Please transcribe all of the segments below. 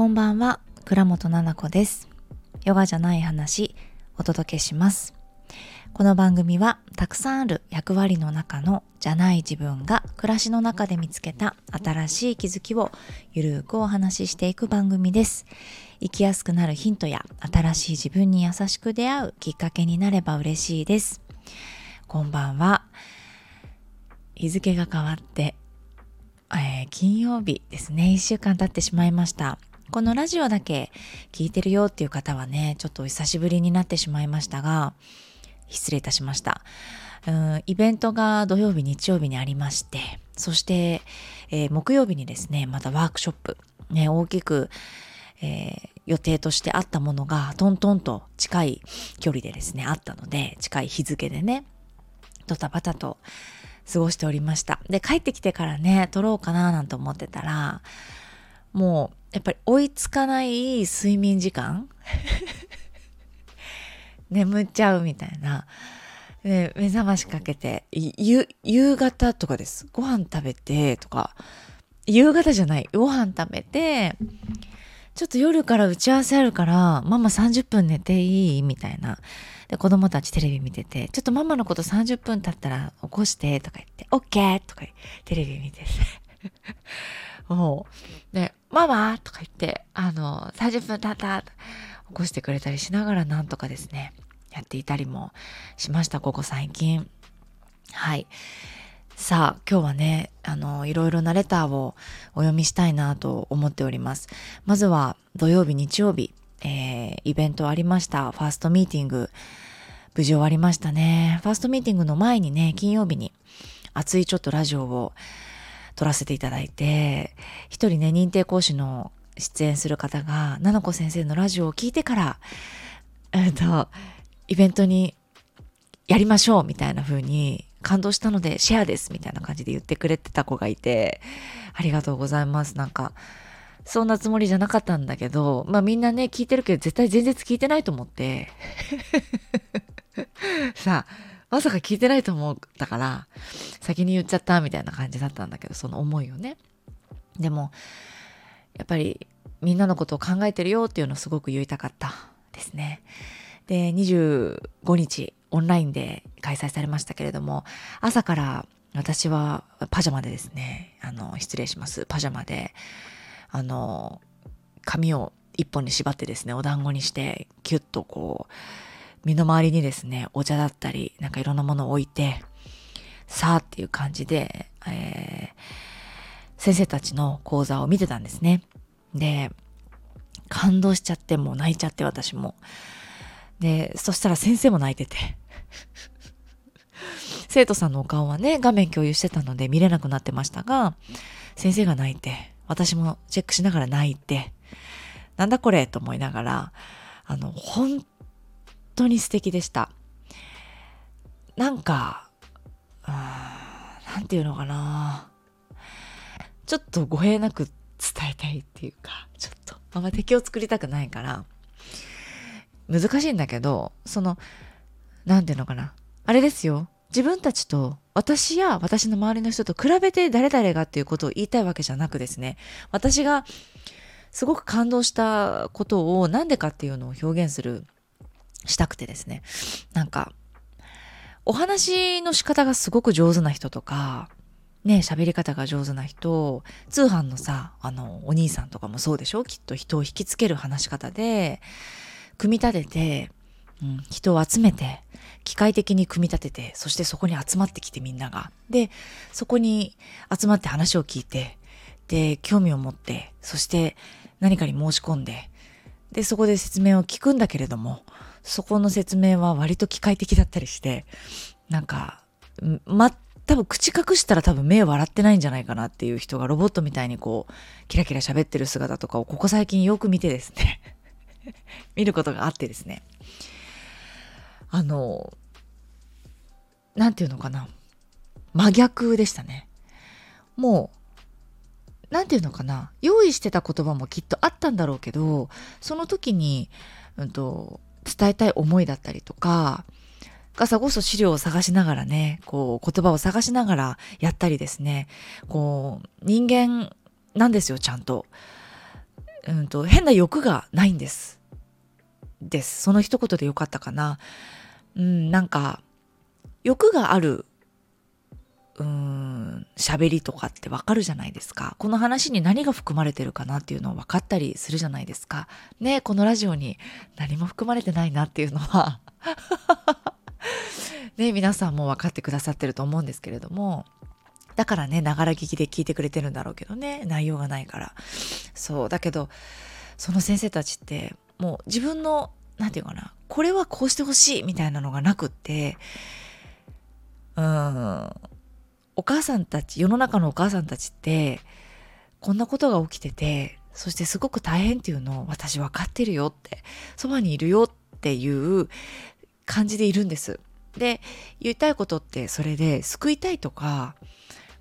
こんばんは、倉本々子です。ヨガじゃない話、お届けします。この番組は、たくさんある役割の中のじゃない自分が暮らしの中で見つけた新しい気づきをゆるーくお話ししていく番組です。生きやすくなるヒントや新しい自分に優しく出会うきっかけになれば嬉しいです。こんばんは。日付が変わって、えー金曜日ですね。一週間経ってしまいました。このラジオだけ聞いてるよっていう方はね、ちょっと久しぶりになってしまいましたが、失礼いたしました。うんイベントが土曜日、日曜日にありまして、そして、えー木曜日にですね、またワークショップ、ね、大きく、えー予定としてあったものがトントンと近い距離でですね、あったので、近い日付でね、ドタバタと過ごしておりました。で、帰ってきてからね、撮ろうかななんて思ってたら、もう、やっぱり追いつかない睡眠時間？眠っちゃうみたいな。で、目覚ましかけて、夕方とかです。ご飯食べてとか、夕方じゃない、ご飯食べて、ちょっと夜から打ち合わせあるから、ママ30分寝ていいみたいな。で、子供たちテレビ見てて、ちょっとママのこと30分経ったら起こしてとか言って、オッケーとかテレビ見てて。もう、で、ママとか言って、あの、30分経った起こしてくれたりしながらなんとかですね、やっていたりもしました、ここ最近。はい。さあ、今日はね、あの、いろいろなレターをお読みしたいなと思っております。まずは、土曜日、日曜日、えーイベントありました。ファーストミーティング、無事終わりましたね。ファーストミーティングの前にね、金曜日に熱いちょっとラジオを撮らせていただいて、一人ね、認定講師の出演する方が、ななこ先生のラジオを聞いてから、えっと、イベントにやりましょうみたいな風に感動したのでシェアですみたいな感じで言ってくれてた子がいて、ありがとうございます。なんか、そんなつもりじゃなかったんだけど、まあみんなね、聞いてるけど絶対全然聞いてないと思って、さあ、まさか聞いてないと思ったから、先に言っちゃったみたいな感じだったんだけど、その思いをね。でも、やっぱりみんなのことを考えてるよっていうのをすごく言いたかったですね。で、25日オンラインで開催されましたけれども、朝から私はパジャマでですね、あの、失礼します。パジャマで、あの、髪を一本に縛ってですね、お団子にして、キュッとこう、身の回りにですね、お茶だったり、なんかいろんなものを置いて、さあっていう感じで、えー先生たちの講座を見てたんですね。で、感動しちゃって、もう泣いちゃって私も。で、そしたら先生も泣いてて。生徒さんのお顔はね、画面共有してたので見れなくなってましたが、先生が泣いて、私もチェックしながら泣いて、なんだこれと思いながら、あの、本当に素敵でした。なんか、うーんなんていうのかな。ちょっと語弊なく伝えたいっていうか、ちょっと、あんま敵を作りたくないから、難しいんだけど、その、なんていうのかな。あれですよ。自分たちと私や私の周りの人と比べて誰々がっていうことを言いたいわけじゃなくですね。私がすごく感動したことをなんでかっていうのを表現する、したくてですね。なんか、お話の仕方がすごく上手な人とか、ね、喋り方が上手な人、通販のさ、あの、お兄さんとかもそうでしょ？きっと人を引きつける話し方で、組み立てて、うん、人を集めて、機械的に組み立てて、そしてそこに集まってきてみんなが。で、そこに集まって話を聞いて、で、興味を持って、そして何かに申し込んで、で、そこで説明を聞くんだけれども、そこの説明は割と機械的だったりして、なんか、んま、多分口隠したら多分目笑ってないんじゃないかなっていう人がロボットみたいにこう、キラキラ喋ってる姿とかをここ最近よく見てですね、見ることがあってですね。あの、なんていうのかな。真逆でしたね。もう、なんていうのかな。用意してた言葉もきっとあったんだろうけど、その時に、うんと、伝えたい思いだったりとか、朝こそ資料を探しながらね、こう言葉を探しながらやったりですね、こう人間なんですよ、ちゃんと。うんと、変な欲がないんです。です。その一言でよかったかな。うん、なんか、欲がある、うん、喋りとかってわかるじゃないですか。この話に何が含まれてるかなっていうのを分かったりするじゃないですか。ねこのラジオに何も含まれてないなっていうのは ね皆さんも分かってくださってると思うんですけれども、だからね、ながら聞きで聞いてくれてるんだろうけどね、内容がないから。そう、だけど、その先生たちって、もう自分の、何て言うかな、これはこうしてほしいみたいなのがなくって、うん、お母さんたち、世の中のお母さんたちって、こんなことが起きてて、そしてすごく大変っていうのを私分かってるよって、そばにいるよっていう感じでいるんです。で、言いたいことってそれで救いたいとか、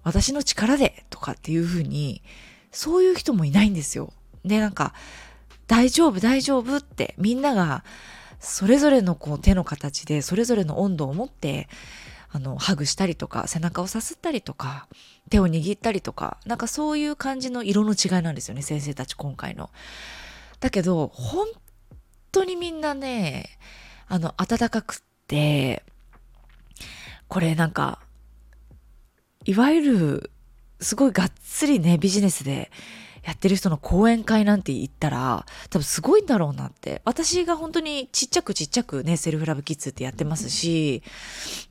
私の力でとかっていうふうに、そういう人もいないんですよ。で、なんか、大丈夫、大丈夫ってみんながそれぞれのこう手の形でそれぞれの温度を持ってあのハグしたりとか背中をさすったりとか手を握ったりとかなんかそういう感じの色の違いなんですよね先生たち今回の。だけど本当にみんなねあの温かくってこれなんかいわゆる、すごいがっつりね、ビジネスでやってる人の講演会なんて言ったら、多分すごいんだろうなって。私が本当にちっちゃくちっちゃくね、セルフラブキッズってやってますし、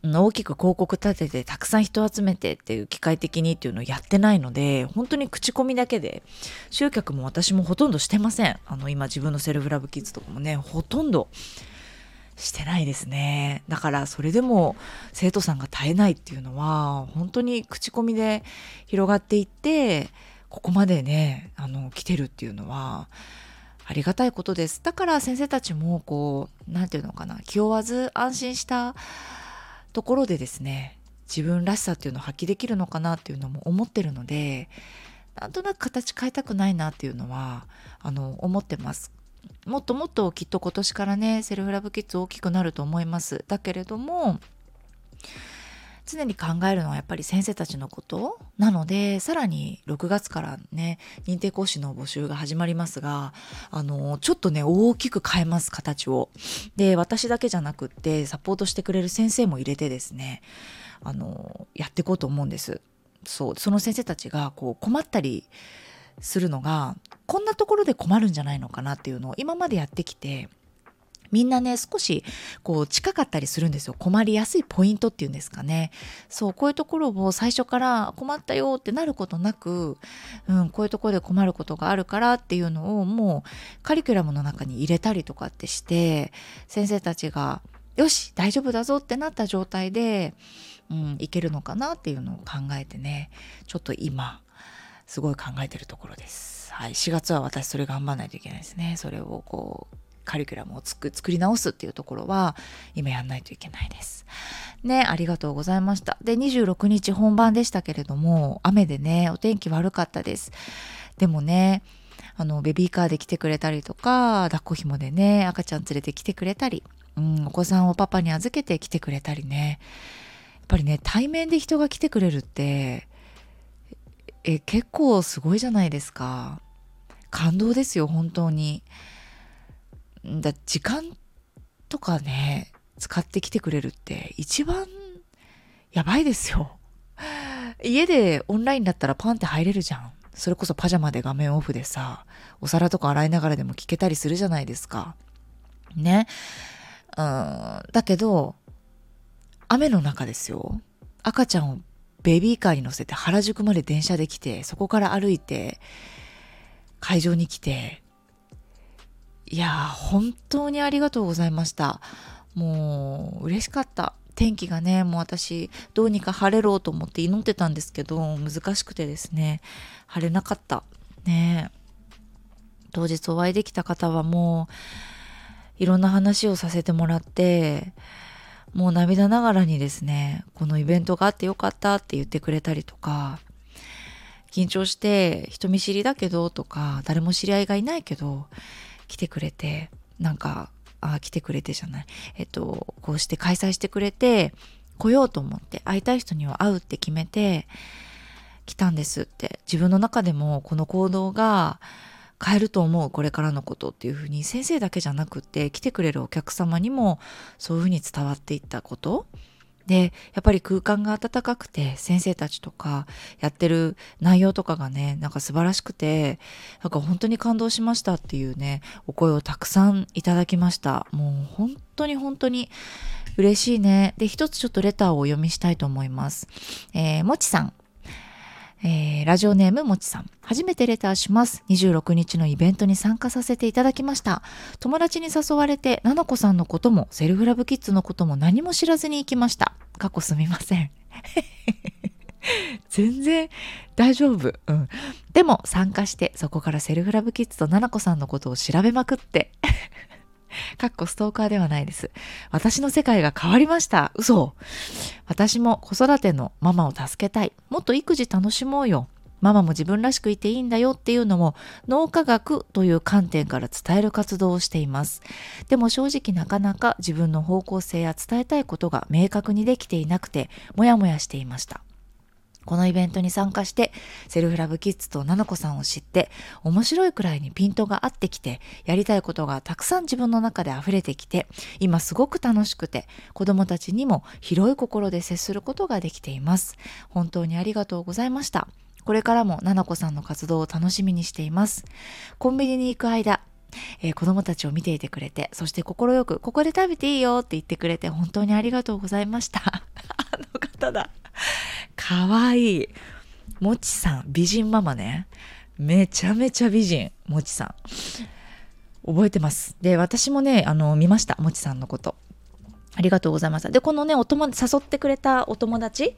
大きく広告立ててたくさん人集めてっていう機械的にっていうのをやってないので、本当に口コミだけで、集客も私もほとんどしてません。あの、今自分のセルフラブキッズとかもね、ほとんどしてないですね。だからそれでも生徒さんが絶えないっていうのは本当に口コミで広がっていってここまでねあの来てるっていうのはありがたいことです。だから先生たちもこう何て言うのかな気負わず安心したところでですね自分らしさっていうのを発揮できるのかなっていうのも思ってるのでなんとなく形変えたくないなっていうのはあの思ってます。もっともっときっと今年からねセルフラブキッズ大きくなると思いますだけれども常に考えるのはやっぱり先生たちのことなのでさらに6月からね認定講師の募集が始まりますがあのちょっとね大きく変えます形を。で私だけじゃなくってサポートしてくれる先生も入れてですねあのやっていこうと思うんです。そうその先生たちがこう困ったりするのがこんなところで困るんじゃないのかなっていうのを今までやってきてみんなね、少しこう近かったりするんですよ。困りやすいポイントっていうんですかね。そう、こういうところを最初から困ったよってなることなく、うん、こういうところで困ることがあるからっていうのをもうカリキュラムの中に入れたりとかってして、先生たちが、よし、大丈夫だぞってなった状態で、うん、いけるのかなっていうのを考えてね、ちょっと今、すごい考えてるところです。はい、4月は私それ頑張らないといけないですね。それをこうカリキュラムを作り直すっていうところは今やんないといけないです。ね、ありがとうございました。で、26日本番でしたけれども、雨でね、お天気悪かったです。でもね、あの、ベビーカーで来てくれたりとか、抱っこ紐でね、赤ちゃん連れて来てくれたり、うん、お子さんをパパに預けて来てくれたりね。やっぱりね、対面で人が来てくれるって、え結構すごいじゃないですか感動ですよ本当にだ時間とかね使ってきてくれるって一番やばいですよ。家でオンラインだったらパンって入れるじゃん。それこそパジャマで画面オフでさお皿とか洗いながらでも聞けたりするじゃないですか。ね。うん。だけど雨の中ですよ。赤ちゃんをベビーカーに乗せて原宿まで電車で来て、そこから歩いて、会場に来て、いや本当にありがとうございました。もう、嬉しかった。天気がね、もう私、どうにか晴れろうと思って祈ってたんですけど、難しくてですね、晴れなかった。ね当日お会いできた方はもう、いろんな話をさせてもらって、もう涙ながらにですね、このイベントがあってよかったって言ってくれたりとか、緊張して人見知りだけどとか、誰も知り合いがいないけど、来てくれて、なんか、あ、来てくれてじゃない。えっと、こうして開催してくれて、来ようと思って会いたい人には会うって決めて来たんですって自分の中でもこの行動が変えると思うこれからのことっていうふうに先生だけじゃなくって来てくれるお客様にもそういうふうに伝わっていったことでやっぱり空間が温かくて先生たちとかやってる内容とかがねなんか素晴らしくてなんか本当に感動しましたっていうねお声をたくさんいただきました。もう本当に本当に嬉しいね。で一つちょっとレターをお読みしたいと思います。えー、もちさん。えー、ラジオネームもちさん。初めてレターします。26日のイベントに参加させていただきました。友達に誘われて、ななこさんのことも、セルフラブキッズのことも何も知らずに行きました。過去すみません。全然大丈夫。うん。でも参加して、そこからセルフラブキッズとななこさんのことを調べまくってかっこストーカーではないです。私の世界が変わりました。嘘。私も子育てのママを助けたい。もっと育児楽しもうよ。ママも自分らしくいていいんだよっていうのも脳科学という観点から伝える活動をしています。でも正直なかなか自分の方向性や伝えたいことが明確にできていなくてもやもやしていました。このイベントに参加してセルフラブキッズとナナコさんを知って面白いくらいにピントが合ってきてやりたいことがたくさん自分の中で溢れてきて今すごく楽しくて子供たちにも広い心で接することができています本当にありがとうございましたこれからもナナコさんの活動を楽しみにしていますコンビニに行く間えー、子供たちを見ていてくれて、そして快く、ここで食べていいよって言ってくれて、本当にありがとうございました。あの方だ。かわいい。もちさん、美人ママね。めちゃめちゃ美人、もちさん。覚えてます。で、私もね、あの、見ました、もちさんのこと。ありがとうございました。で、このね、お友誘ってくれたお友達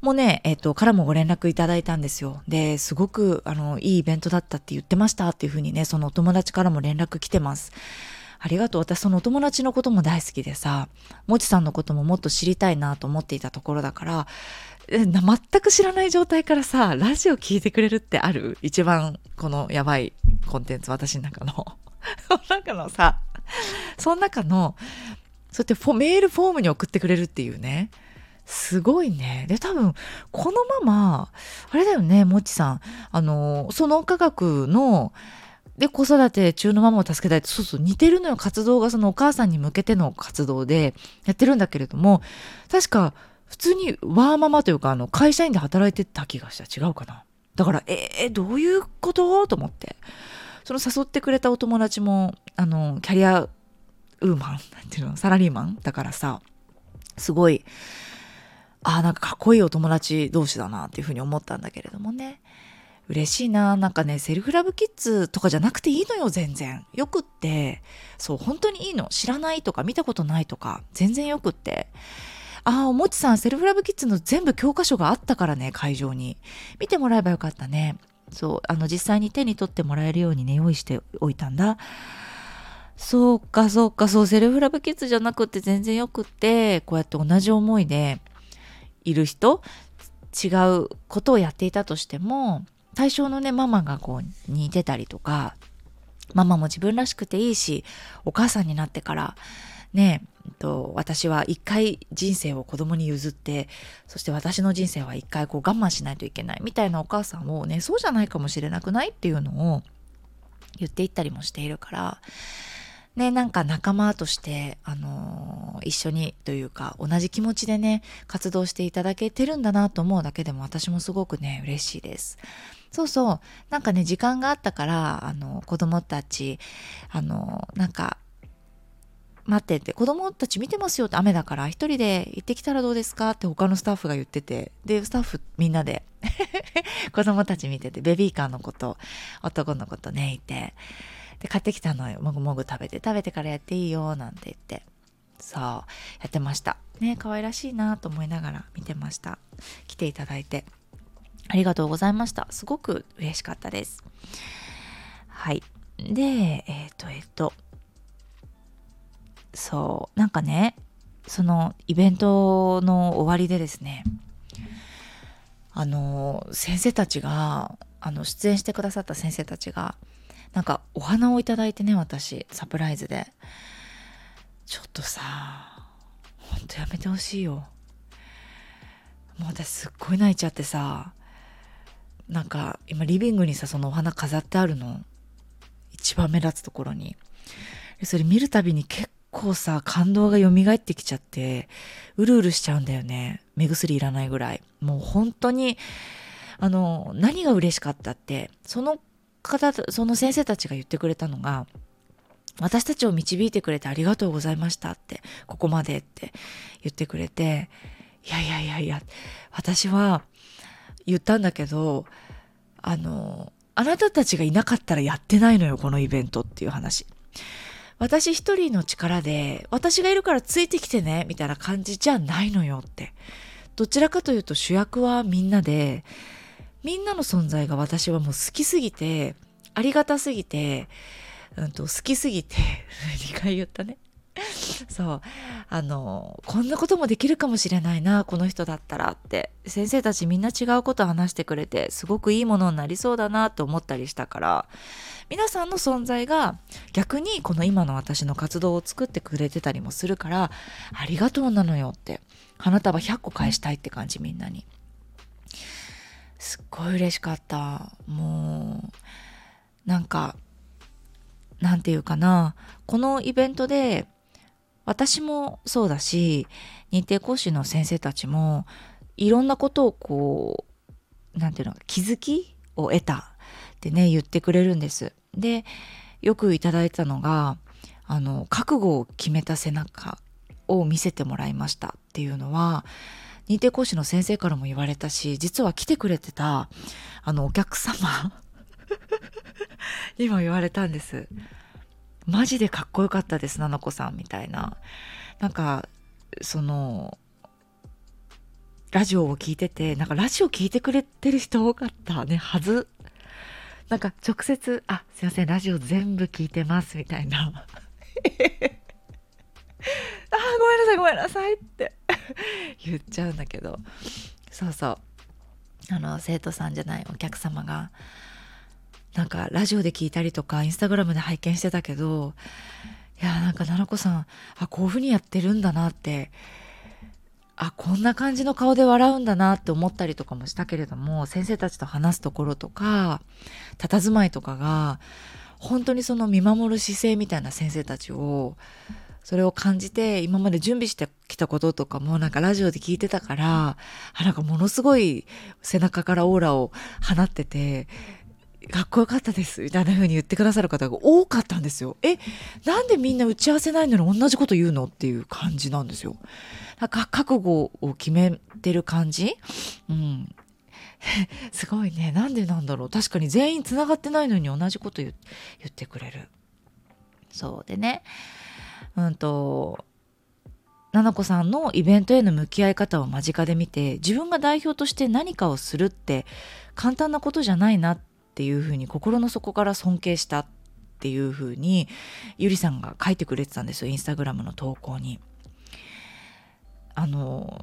もね、えっ、と、からもご連絡いただいたんですよ。で、すごく、あの、いいイベントだったって言ってましたっていうふうにね、そのお友達からも連絡来てます。ありがとう。私そのお友達のことも大好きでさ、もちさんのことももっと知りたいなと思っていたところだから、全く知らない状態からさ、ラジオ聞いてくれるってある？一番このやばいコンテンツ、私の中の。その中のさ、その中の、そうやってメールフォームに送ってくれるっていうね。すごいね。で、多分、このまま、あれだよね、もちさん。あの、その科学の、で、子育て中のママを助けたいって、そうそう、似てるのよ。活動がそのお母さんに向けての活動でやってるんだけれども、確か、普通にワーママというか、あの、会社員で働いてた気がした。違うかな。だから、えー、どういうこと？と思って。その誘ってくれたお友達も、あの、キャリアウーマン、なんていうの、サラリーマン？だからさ、すごい、ああ、なんかかっこいいお友達同士だなっていうふうに思ったんだけれどもね。嬉しいな。なんかね、セルフラブキッズとかじゃなくていいのよ、全然。よくって、そう、本当にいいの。知らないとか、見たことないとか、全然よくって。ああ、おもちさん、セルフラブキッズの全部教科書があったからね、会場に。見てもらえばよかったね。そう、あの、実際に手に取ってもらえるようにね、用意しておいたんだ。そうか、そうか、そう、セルフラブキッズじゃなくて全然よくって、こうやって同じ思いでいる人、違うことをやっていたとしても、対象のね、ママがこう似てたりとか、ママも自分らしくていいし、お母さんになってから、ねえっ、と私は一回人生を子供に譲って、そして私の人生は一回こう我慢しないといけないみたいなお母さんをね、そうじゃないかもしれなくないっていうのを言っていったりもしているから、ね、なんか仲間として、あのー、一緒にというか、同じ気持ちでね、活動していただけてるんだなと思うだけでも私もすごくね、嬉しいです。そうそう。なんかね、時間があったから、あの、子供たち、あの、なんか、待ってて、子供たち見てますよって雨だから、一人で行ってきたらどうですか？って他のスタッフが言ってて、で、スタッフみんなで 子供たち見てて、ベビーカーの子と男の子とね、いて、で、買ってきたのよ。もぐもぐ食べて、食べてからやっていいよ、なんて言って。そう、やってました。ね、可愛らしいなと思いながら見てました。来ていただいて。ありがとうございました。すごく嬉しかったです。はい。で、えっ、ー、と、えっ、ー、と、そう、なんかね、そのイベントの終わりでですね、あの、先生たちが、あの、出演してくださった先生たちが、なんかお花をいただいてね、私、サプライズで。ちょっとさ、ほんとやめてほしいよ。もう私すっごい泣いちゃってさ、なんか今リビングにさそのお花飾ってあるの一番目立つところに。それ見るたびに結構さ、感動が蘇ってきちゃって、うるうるしちゃうんだよね。目薬いらないぐらい。もう本当に、あの、何が嬉しかったって、その方、その先生たちが言ってくれたのが、私たちを導いてくれてありがとうございましたって、ここまでって言ってくれて、いやいやいやいや、私は言ったんだけど、あの、あなたたちがいなかったらやってないのよ、このイベントっていう話。私一人の力で、私がいるからついてきてね、みたいな感じじゃないのよって。どちらかというと主役はみんなで、みんなの存在が私はもう好きすぎて、ありがたすぎて、うんと、好きすぎて、2回言ったね。そう。あの、こんなこともできるかもしれないな、この人だったらって。先生たちみんな違うこと話してくれて、すごくいいものになりそうだなと思ったりしたから、皆さんの存在が逆にこの今の私の活動を作ってくれてたりもするから、ありがとうなのよって。花束100個返したいって感じ、みんなに。すっごい嬉しかった。もう、なんか、なんていうかな、このイベントで、私もそうだし、認定講師の先生たちも、いろんなことをこう、なんていうの、気づきを得たってね、言ってくれるんです。で、よくいただいたのが、あの、覚悟を決めた背中を見せてもらいましたっていうのは、認定講師の先生からも言われたし、実は来てくれてた、あの、お客様にも言われたんです。マジでかっこよかったです、ななこさんみたいな。なんか、その、ラジオを聞いてて、なんかラジオ聞いてくれてる人多かったね、はず。なんか直接、あ、すいません、ラジオ全部聞いてます、みたいな。あ、ごめんなさい、ごめんなさいって 言っちゃうんだけど。そうそう。あの、生徒さんじゃないお客様が、なんかラジオで聞いたりとかインスタグラムで拝見してたけどいやなんか奈々子さんあこういうふうにやってるんだなってあこんな感じの顔で笑うんだなって思ったりとかもしたけれども先生たちと話すところとか佇まいとかが本当にその見守る姿勢みたいな先生たちをそれを感じて今まで準備してきたこととかもなんかラジオで聞いてたからあなんかものすごい背中からオーラを放っててかっこよかったですみたいな風に言ってくださる方が多かったんですよ。え、なんでみんな打ち合わせないのに同じこと言うのっていう感じなんですよ。なんか覚悟を決めてる感じ？うん。すごいね。なんでなんだろう？確かに全員繋がってないのに同じこと言ってくれる。そうでね。うんと、ななこさんのイベントへの向き合い方を間近で見て自分が代表として何かをするって簡単なことじゃないなっっていうふうに心の底から尊敬したっていうふうにゆりさんが書いてくれてたんですよインスタグラムの投稿に。あの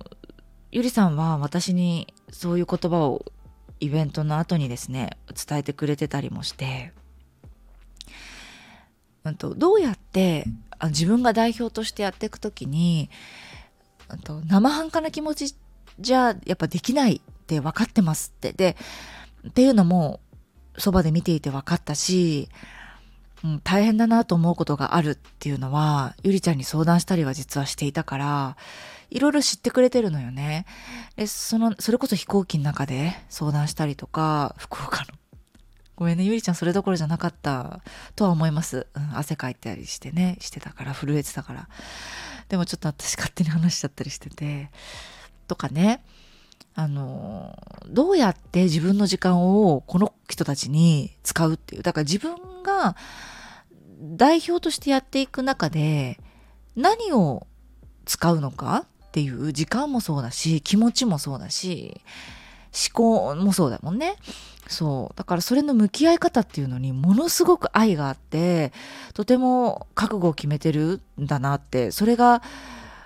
ゆりさんは私にそういう言葉をイベントの後にですね伝えてくれてたりもして、うんと、どうやって自分が代表としてやっていく時に、うんと、生半可な気持ちじゃやっぱできないって分かってますってでっていうのもそばで見ていて分かったし、うん、大変だなと思うことがあるっていうのは、ゆりちゃんに相談したりは実はしていたから、いろいろ知ってくれてるのよね。で、その、それこそ飛行機の中で相談したりとか、福岡の。ごめんね、ゆりちゃんそれどころじゃなかったとは思います。うん、汗かいたりしてね、してたから、震えてたから。でもちょっと私勝手に話しちゃったりしてて。とかね。あの、どうやって自分の時間をこの人たちに使うっていう。だから自分が代表としてやっていく中で何を使うのかっていう時間もそうだし、気持ちもそうだし、思考もそうだもんね。そう。だからそれの向き合い方っていうのにものすごく愛があって、とても覚悟を決めてるんだなって、それが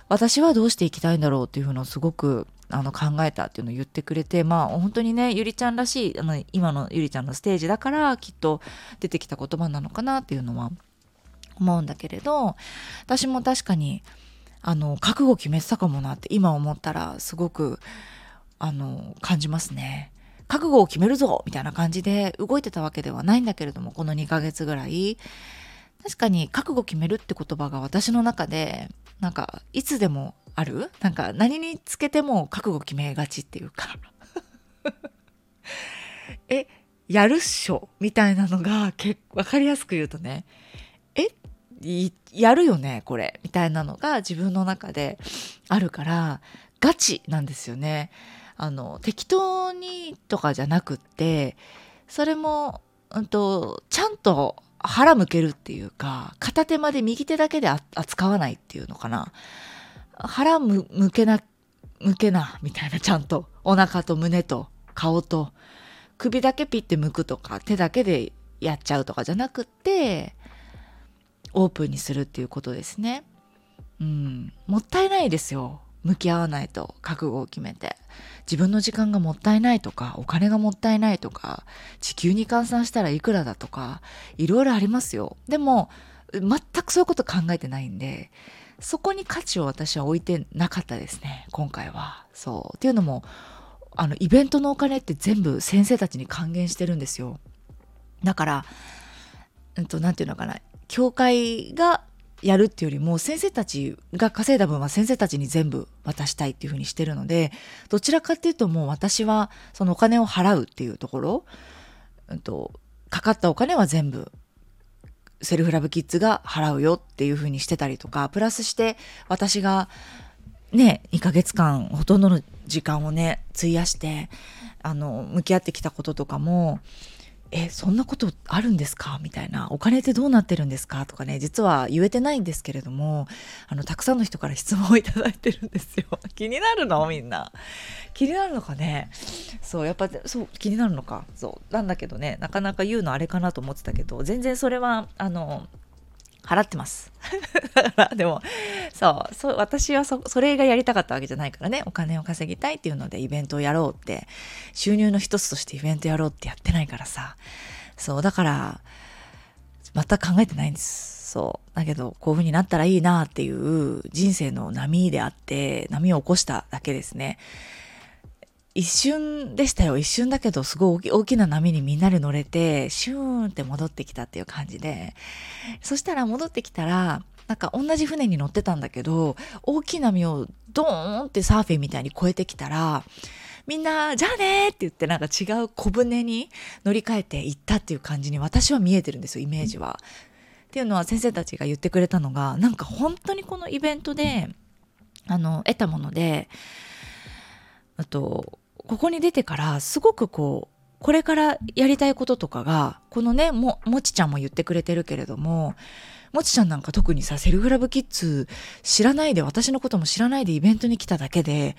私はどうしていきたいんだろうっていうのをすごくあの考えたっていうのを言ってくれてまあ本当にねゆりちゃんらしいあの今のゆりちゃんのステージだからきっと出てきた言葉なのかなっていうのは思うんだけれど私も確かにあの覚悟決めてたかもなって今思ったらすごくあの感じますね。覚悟を決めるぞみたいな感じで動いてたわけではないんだけれども、この2ヶ月ぐらい。確かに覚悟決めるって言葉が私の中で、なんか、いつでもある？なんか、何につけても覚悟決めがちっていうか え、やるっしょみたいなのが、結構、わかりやすく言うとね、えやるよねこれみたいなのが自分の中であるからガチなんですよね。あの適当にとかじゃなくってそれも、うんと、ちゃんと腹向けるっていうか片手まで右手だけで扱わないっていうのかな腹向けな向けなみたいなちゃんとお腹と胸と顔と首だけピッて向くとか手だけでやっちゃうとかじゃなくってオープンにするっていうことですね。うん、もったいないですよ。向き合わないと覚悟を決めて。自分の時間がもったいないとか、お金がもったいないとか、地球に換算したらいくらだとか、いろいろありますよ。でも、全くそういうこと考えてないんで、そこに価値を私は置いてなかったですね、今回は。そう。っていうのも、あの、イベントのお金って全部先生たちに還元してるんですよ。だから、うんと、なていうのかな。教会がやるっていうよりも先生たちが稼いだ分は先生たちに全部渡したいっていうふうにしてるのでどちらかっていうともう私はそのお金を払うっていうところ、うんと、かかったお金は全部セルフラブキッズが払うよっていうふうにしてたりとかプラスして私がね2ヶ月間ほとんどの時間をね費やしてあの向き合ってきたこととかもえそんなことあるんですか？みたいな。お金ってどうなってるんですか？とかね実は言えてないんですけれどもあのたくさんの人から質問をいただいてるんですよ。気になるの？みんな。気になるのかね？そうやっぱそう気になるのか？そうなんだけどねなかなか言うのあれかなと思ってたけど全然それはあの払ってます。でもそうそ私はそそれがやりたかったわけじゃないからねお金を稼ぎたいっていうのでイベントをやろうって収入の一つとしてイベントやろうってやってないからさそうだから全く考えてないんです。そうだけどこういう風になったらいいなっていう人生の波であって波を起こしただけですね。一瞬でしたよ。一瞬だけど、すごい大きな波にみんなで乗れて、シューンって戻ってきたっていう感じで。そしたら戻ってきたら、なんか同じ船に乗ってたんだけど、大きな波をドーンってサーフィンみたいに越えてきたら、みんな、じゃあねって言ってなんか違う小舟に乗り換えて行ったっていう感じに私は見えてるんですよ、イメージは。っていうのは先生たちが言ってくれたのが、なんか本当にこのイベントで、あの、得たもので、あと、ここに出てからすごくこうこれからやりたいこととかがこのねももちちゃんも言ってくれてるけれどももちちゃんなんか特にさセルフラブキッズ知らないで私のことも知らないでイベントに来ただけで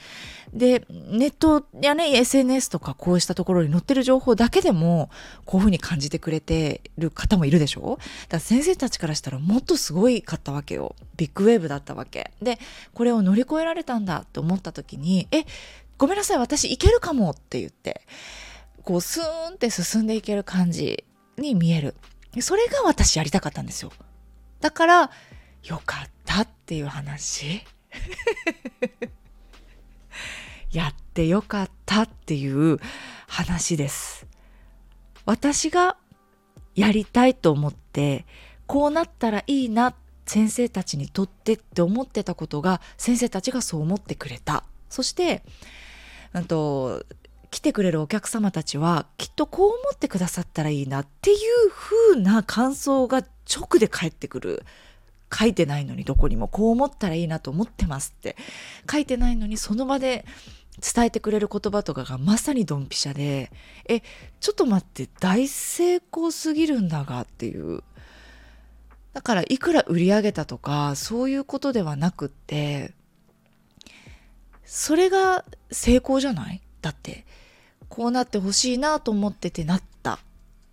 でネットやね SNS とかこうしたところに載ってる情報だけでもこういうふうに感じてくれてる方もいるでしょ？だから先生たちからしたらもっとすごいかったわけよ。ビッグウェーブだったわけ。でこれを乗り越えられたんだと思った時にえごめんなさい、私いけるかもって言って、こうスーンって進んでいける感じに見える。それが私やりたかったんですよ。だから、よかったっていう話。やってよかったっていう話です。私がやりたいと思って、こうなったらいいな、先生たちにとってって思ってたことが、先生たちがそう思ってくれた。そして、んと来てくれるお客様たちはきっとこう思ってくださったらいいなっていう風な感想が直で返ってくる。書いてないのにどこにもこう思ったらいいなと思ってますって書いてないのにその場で伝えてくれる言葉とかがまさにドンピシャでえちょっと待って大成功すぎるんだがっていうだからいくら売り上げたとかそういうことではなくってそれが成功じゃない？だってこうなってほしいなと思っててなったっ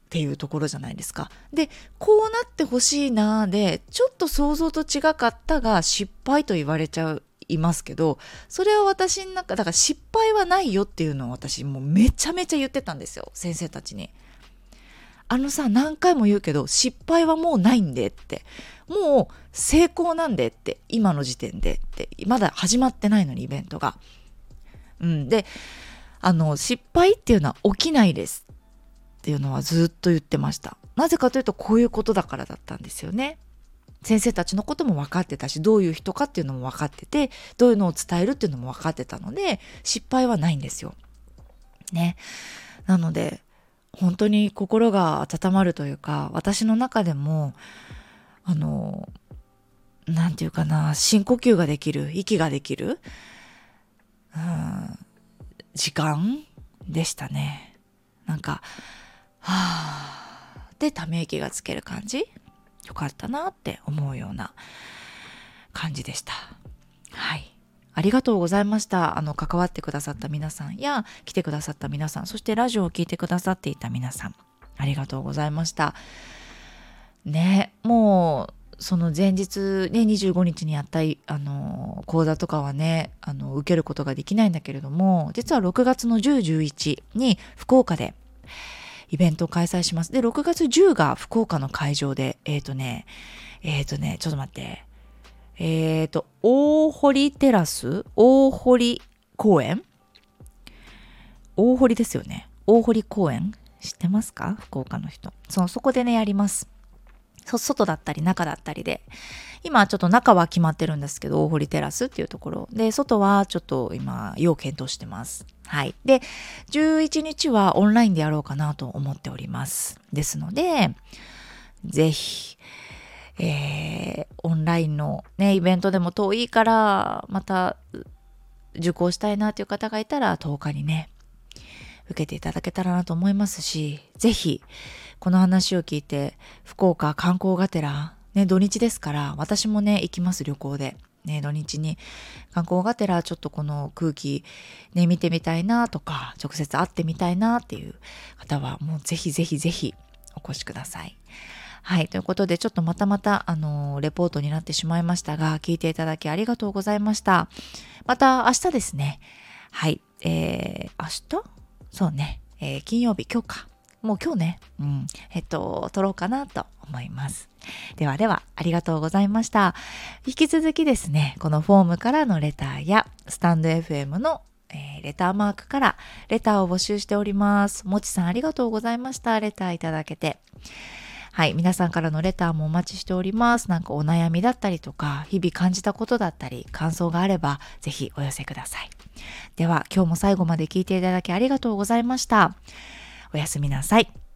ていうところじゃないですか。でこうなってほしいなでちょっと想像と違かったが失敗と言われちゃいますけどそれは私の中だから失敗はないよっていうのを私もうめちゃめちゃ言ってたんですよ先生たちに。あのさ何回も言うけど失敗はもうないんでってもう成功なんでって今の時点でってまだ始まってないのにイベントが。うん、であの、失敗っていうのは起きないですっていうのはずっと言ってました。なぜかというとこういうことだからだったんですよね。先生たちのことも分かってたしどういう人かっていうのも分かっててどういうのを伝えるっていうのも分かってたので失敗はないんですよ。ね。なので本当に心が温まるというか私の中でもあの何て言うかな深呼吸ができる息ができる、うん、時間でしたね。なんかはあでため息がつける感じ？よかったなって思うような感じでした。はい。ありがとうございました。あの、関わってくださった皆さんや、来てくださった皆さん、そしてラジオを聴いてくださっていた皆さん、ありがとうございました。ね、もう、その前日ね、25日にやった、あの、講座とかはね、あの、受けることができないんだけれども、実は6月の10、11に福岡で、イベントを開催します。で、6月10が福岡の会場で、えっ、ー、とね、えっ、ー、とね、ちょっと待って。えっ、ー、と、大堀テラス大堀公園？大堀ですよね。大堀公園？知ってますか？福岡の人。そう、そこでね、やります。外だったり中だったりで。今ちょっと中は決まってるんですけど、大堀テラスっていうところ。で、外はちょっと今、要検討してます。はい。で、11日はオンラインでやろうかなと思っております。ですので、ぜひ、えー、オンラインのね、イベントでも遠いから、また受講したいなという方がいたら10日にね、受けていただけたらなと思いますし、ぜひ、この話を聞いて、福岡観光がてら、ね、土日ですから、私もね、行きます、旅行で。ね、土日に観光がてらちょっとこの空気ね、見てみたいなとか、直接会ってみたいなっていう方は、もうぜひぜひぜひお越しください。はい。ということで、ちょっとまたまた、あの、レポートになってしまいましたが、聞いていただきありがとうございました。また明日ですね。はい。えー、明日？そうね。えー、金曜日、今日か。もう今日ね、うん、えっと、撮ろうかなと思います。ではでは、ありがとうございました。引き続きですね、このフォームからのレターや、スタンド FM の、えー、レターマークからレターを募集しております。もちさんありがとうございました。レターいただけて。はい、皆さんからのレターもお待ちしております。なんかお悩みだったりとか、日々感じたことだったり、感想があれば、ぜひお寄せください。では、今日も最後まで聞いていただきありがとうございました。おやすみなさい。